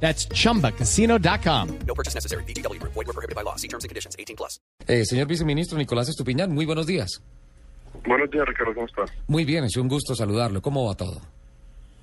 That's chumbacasino.com. No purchase necessary. BGW. Void were prohibited by law. See terms and conditions. 18 plus. Eh, señor viceministro Nicolás Estupiñán, muy buenos días. Buenos días, Ricardo, ¿cómo estás? Muy bien, es un gusto saludarlo. ¿Cómo va todo?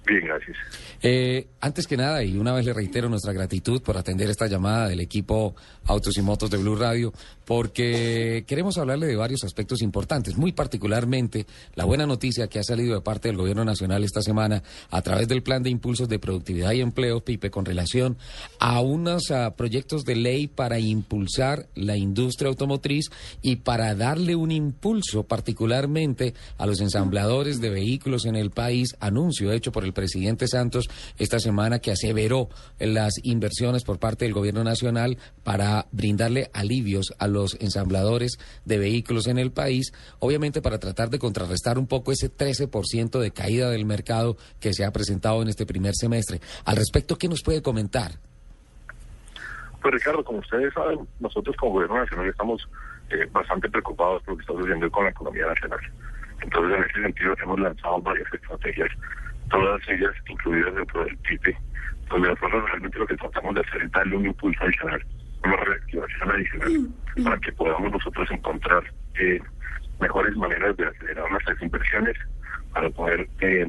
Bien, gracias. Eh, antes que nada, y una vez le reitero nuestra gratitud por atender esta llamada del equipo Autos y Motos de Blue Radio, porque queremos hablarle de varios aspectos importantes, muy particularmente la buena noticia que ha salido de parte del Gobierno Nacional esta semana a través del Plan de Impulsos de Productividad y Empleo, PIPE, con relación a unos proyectos de ley para impulsar la industria automotriz y para darle un impulso particularmente a los ensambladores de vehículos en el país, anuncio hecho por el presidente Santos esta semana que aseveró las inversiones por parte del gobierno nacional para brindarle alivios a los ensambladores de vehículos en el país, obviamente para tratar de contrarrestar un poco ese 13% de caída del mercado que se ha presentado en este primer semestre. Al respecto, ¿qué nos puede comentar? Pues Ricardo, como ustedes saben, nosotros como gobierno nacional estamos eh, bastante preocupados por lo que está sucediendo con la economía nacional. Entonces, en ese sentido, hemos lanzado varias estrategias todas ellas incluidas dentro del PIPE, donde nosotros realmente lo que tratamos de hacer es darle un impulso adicional, una reactivación adicional, para que podamos nosotros encontrar eh, mejores maneras de acelerar nuestras inversiones para poder eh,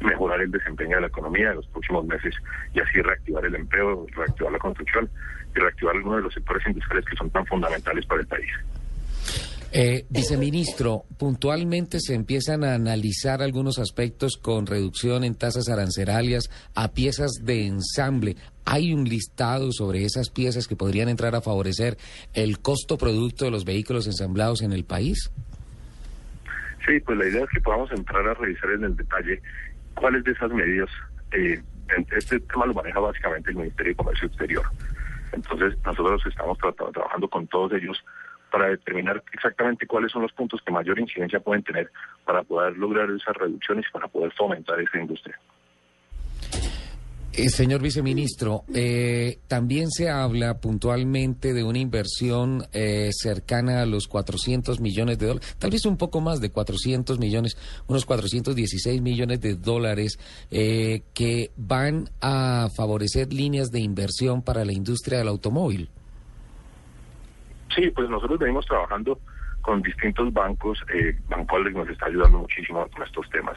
mejorar el desempeño de la economía en los próximos meses y así reactivar el empleo, reactivar la construcción y reactivar algunos de los sectores industriales que son tan fundamentales para el país. Eh, viceministro, puntualmente se empiezan a analizar algunos aspectos con reducción en tasas arancelarias a piezas de ensamble. ¿Hay un listado sobre esas piezas que podrían entrar a favorecer el costo producto de los vehículos ensamblados en el país? Sí, pues la idea es que podamos entrar a revisar en el detalle cuáles de esas medidas. Eh, este tema lo maneja básicamente el Ministerio de Comercio Exterior. Entonces, nosotros estamos trabajando con todos ellos para determinar exactamente cuáles son los puntos que mayor incidencia pueden tener para poder lograr esas reducciones y para poder fomentar esa industria. Eh, señor viceministro, eh, también se habla puntualmente de una inversión eh, cercana a los 400 millones de dólares, tal vez un poco más de 400 millones, unos 416 millones de dólares eh, que van a favorecer líneas de inversión para la industria del automóvil. Sí, pues nosotros venimos trabajando con distintos bancos, eh, Banco nos está ayudando muchísimo con estos temas.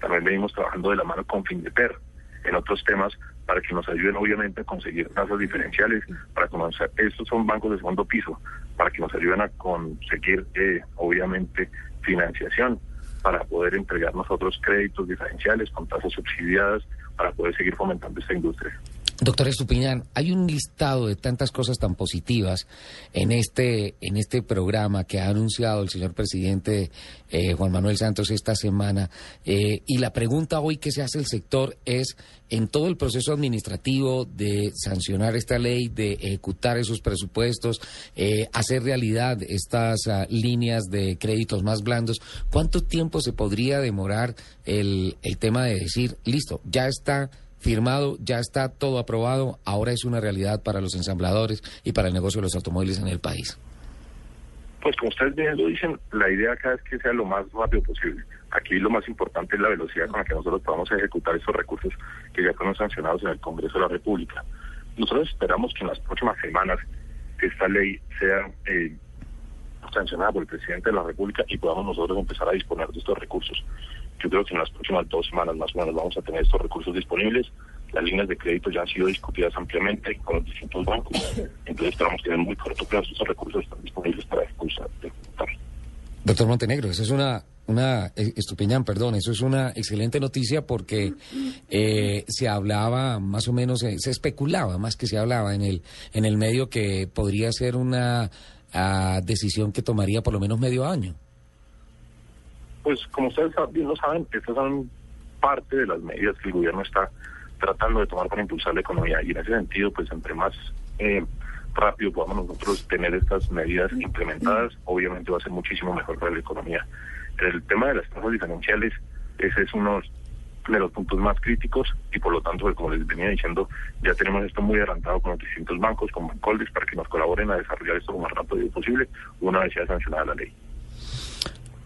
También venimos trabajando de la mano con Findeper en otros temas para que nos ayuden obviamente a conseguir tasas diferenciales, para conocer, estos son bancos de segundo piso, para que nos ayuden a conseguir eh, obviamente financiación para poder entregar nosotros créditos diferenciales con tasas subsidiadas para poder seguir fomentando esta industria. Doctor Estupiñán, hay un listado de tantas cosas tan positivas en este, en este programa que ha anunciado el señor presidente eh, Juan Manuel Santos esta semana. Eh, y la pregunta hoy que se hace el sector es, en todo el proceso administrativo de sancionar esta ley, de ejecutar esos presupuestos, eh, hacer realidad estas uh, líneas de créditos más blandos, ¿cuánto tiempo se podría demorar el, el tema de decir, listo, ya está firmado, ya está todo aprobado, ahora es una realidad para los ensambladores y para el negocio de los automóviles en el país? Pues como ustedes bien lo dicen, la idea acá es que sea lo más rápido posible. Aquí lo más importante es la velocidad con la que nosotros podamos ejecutar esos recursos que ya fueron sancionados en el Congreso de la República. Nosotros esperamos que en las próximas semanas esta ley sea eh, sancionada por el presidente de la República y podamos nosotros empezar a disponer de estos recursos. Yo creo que en las próximas dos semanas más o menos vamos a tener estos recursos disponibles. Las líneas de crédito ya han sido discutidas ampliamente con los distintos bancos. Entonces esperamos que en muy corto plazo esos recursos están disponibles para ejecutar. Doctor Montenegro, eso es una, una eh, Estupiñán, perdón, eso es una excelente noticia porque eh, se hablaba más o menos, eh, se especulaba más que se hablaba en el, en el medio que podría ser una ah, decisión que tomaría por lo menos medio año. Pues como ustedes bien lo saben, estas son parte de las medidas que el gobierno está tratando de tomar para impulsar la economía y en ese sentido, pues entre más eh, rápido podamos nosotros tener estas medidas implementadas, obviamente va a ser muchísimo mejor para la economía. El tema de las tasas diferenciales, ese es uno de los puntos más críticos y por lo tanto, como les venía diciendo, ya tenemos esto muy adelantado con los distintos bancos, con Bancoldes, para que nos colaboren a desarrollar esto lo más rápido posible una vez sea sancionada la ley.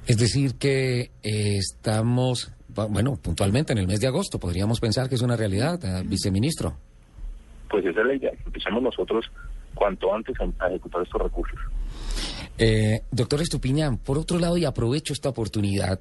Es decir, que eh, estamos, bueno, puntualmente en el mes de agosto, podríamos pensar que es una realidad, eh, viceministro. Pues esa es la idea, empecemos nosotros cuanto antes a, a ejecutar estos recursos. Eh, doctor Estupiñán, por otro lado, y aprovecho esta oportunidad,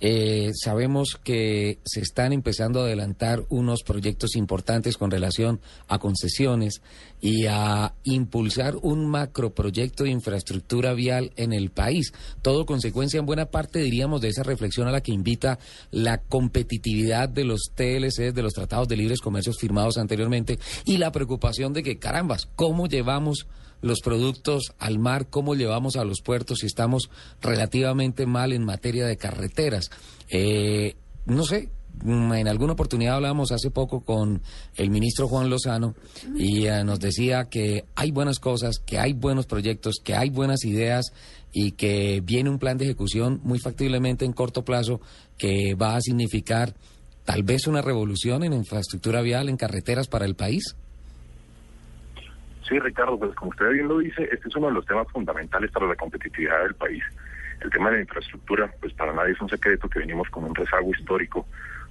eh, sabemos que se están empezando a adelantar unos proyectos importantes con relación a concesiones y a impulsar un macroproyecto de infraestructura vial en el país. Todo consecuencia en buena parte, diríamos, de esa reflexión a la que invita la competitividad de los TLC, de los tratados de libres comercios firmados anteriormente, y la preocupación de que, carambas, ¿cómo llevamos los productos al mar, cómo llevamos a los puertos si estamos relativamente mal en materia de carreteras. Eh, no sé, en alguna oportunidad hablábamos hace poco con el ministro Juan Lozano y eh, nos decía que hay buenas cosas, que hay buenos proyectos, que hay buenas ideas y que viene un plan de ejecución muy factiblemente en corto plazo que va a significar tal vez una revolución en infraestructura vial, en carreteras para el país. Sí, Ricardo, pues como usted bien lo dice, este es uno de los temas fundamentales para la competitividad del país. El tema de la infraestructura, pues para nadie es un secreto que venimos con un rezago histórico,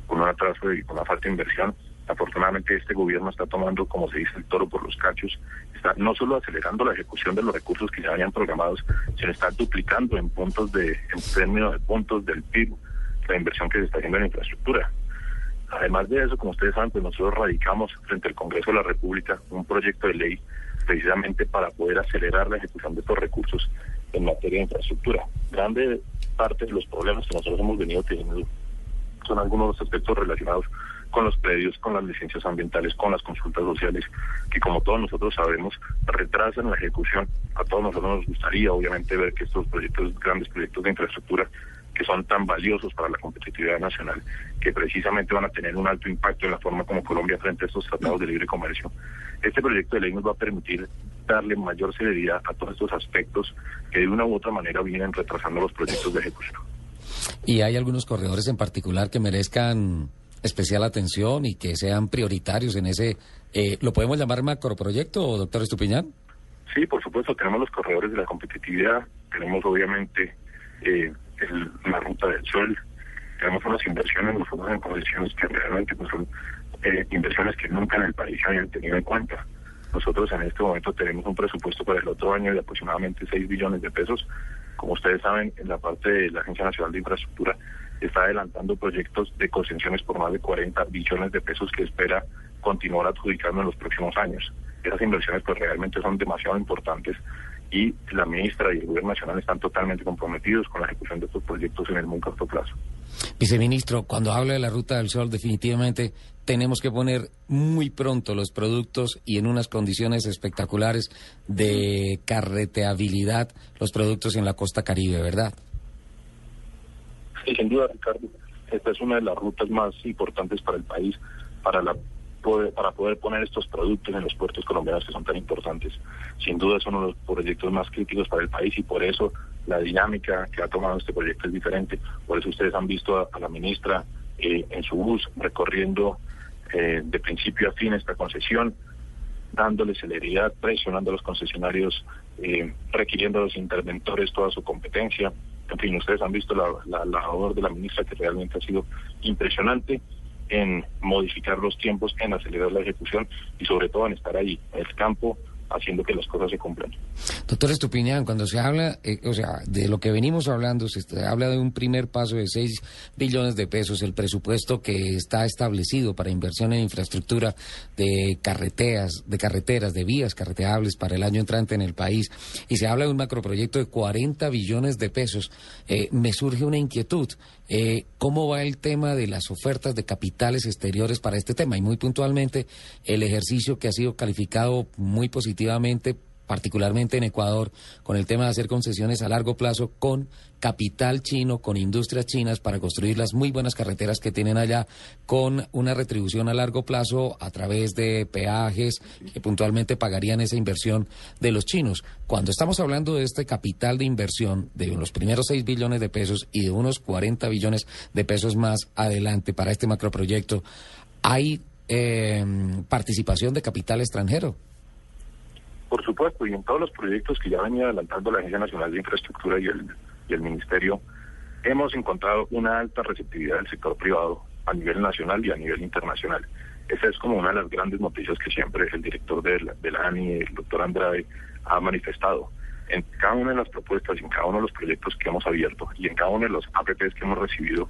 con un atraso y con una falta de inversión. Afortunadamente este gobierno está tomando, como se dice, el toro por los cachos, está no solo acelerando la ejecución de los recursos que ya habían programados, sino está duplicando en puntos de, en términos de puntos del PIB, la inversión que se está haciendo en infraestructura. Además de eso, como ustedes saben, pues nosotros radicamos frente al Congreso de la República un proyecto de ley precisamente para poder acelerar la ejecución de estos recursos en materia de infraestructura. Grande parte de los problemas que nosotros hemos venido teniendo son algunos aspectos relacionados con los predios, con las licencias ambientales, con las consultas sociales, que como todos nosotros sabemos, retrasan la ejecución. A todos nosotros nos gustaría, obviamente, ver que estos proyectos, grandes proyectos de infraestructura, que son tan valiosos para la competitividad nacional, que precisamente van a tener un alto impacto en la forma como Colombia frente a estos tratados de libre comercio. Este proyecto de ley nos va a permitir darle mayor celeridad a todos estos aspectos que de una u otra manera vienen retrasando los proyectos de ejecución. ¿Y hay algunos corredores en particular que merezcan especial atención y que sean prioritarios en ese, eh, ¿lo podemos llamar macroproyecto, doctor Estupiñán? Sí, por supuesto, tenemos los corredores de la competitividad, tenemos obviamente eh, el, la ruta del sol, en condiciones que realmente pues, son eh, inversiones que nunca en el país se habían tenido en cuenta. Nosotros en este momento tenemos un presupuesto para el otro año de aproximadamente 6 billones de pesos. Como ustedes saben, en la parte de la Agencia Nacional de Infraestructura está adelantando proyectos de concesiones por más de 40 billones de pesos que espera continuar adjudicando en los próximos años. Esas inversiones pues realmente son demasiado importantes y la ministra y el gobierno nacional están totalmente comprometidos con la ejecución de estos proyectos en el muy corto plazo. Viceministro, cuando habla de la Ruta del Sol, definitivamente tenemos que poner muy pronto los productos y en unas condiciones espectaculares de carreteabilidad los productos en la costa caribe, ¿verdad? Sí, sin duda, Ricardo. Esta es una de las rutas más importantes para el país, para la para poder poner estos productos en los puertos colombianos que son tan importantes. Sin duda es uno de los proyectos más críticos para el país y por eso la dinámica que ha tomado este proyecto es diferente. Por eso ustedes han visto a, la ministra eh, en su bus recorriendo eh, de principio a fin esta concesión, dándole celeridad, presionando a los concesionarios, eh, requiriendo a los interventores toda su competencia. En fin, ustedes han visto la, la labor de la ministra que realmente ha sido impresionante en modificar los tiempos, en acelerar la ejecución y sobre todo en estar ahí, en el campo, haciendo que las cosas se cumplan. Doctor Estupiñán, cuando se habla, eh, o sea, de lo que venimos hablando, se habla de un primer paso de 6 billones de pesos, el presupuesto que está establecido para inversión en infraestructura de carreteras, de carreteras, de vías carreteables para el año entrante en el país, y se habla de un macroproyecto de 40 billones de pesos, eh, me surge una inquietud. Eh, ¿Cómo va el tema de las ofertas de capitales exteriores para este tema? Y muy puntualmente, el ejercicio que ha sido calificado muy positivamente particularmente en Ecuador, con el tema de hacer concesiones a largo plazo con capital chino, con industrias chinas para construir las muy buenas carreteras que tienen allá, con una retribución a largo plazo a través de peajes que puntualmente pagarían esa inversión de los chinos. Cuando estamos hablando de este capital de inversión de los primeros 6 billones de pesos y de unos 40 billones de pesos más adelante para este macroproyecto, ¿hay eh, participación de capital extranjero? Por supuesto, y en todos los proyectos que ya venía adelantando la Agencia Nacional de Infraestructura y el, y el Ministerio, hemos encontrado una alta receptividad del sector privado a nivel nacional y a nivel internacional. Esa es como una de las grandes noticias que siempre el director de la, ANI, el doctor Andrade, ha manifestado. En cada una de las propuestas en cada uno de los proyectos que hemos abierto y en cada uno de los APPs que hemos recibido,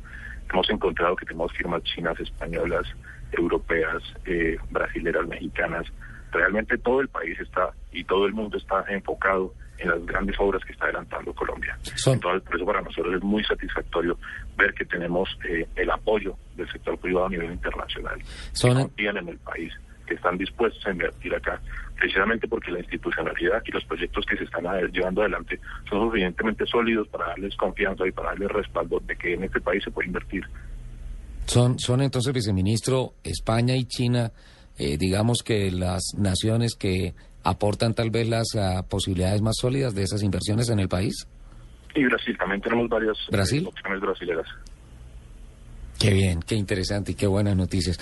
hemos encontrado que tenemos firmas chinas, españolas, europeas, eh, brasileras, mexicanas. Realmente todo el país está y todo el mundo está enfocado en las grandes obras que está adelantando Colombia. Entonces, por eso para nosotros es muy satisfactorio ver que tenemos eh, el apoyo del sector privado a nivel internacional. Son- que confían en el país, que están dispuestos a invertir acá, precisamente porque la institucionalidad y los proyectos que se están llevando adelante son suficientemente sólidos para darles confianza y para darles respaldo de que en este país se puede invertir. Son, son entonces, viceministro, España y China, eh, digamos que las naciones que aportan tal vez las ah, posibilidades más sólidas de esas inversiones en el país. Y Brasil, también tenemos varias eh, ¿Brasil? opciones brasileras. Qué bien, qué interesante y qué buenas noticias.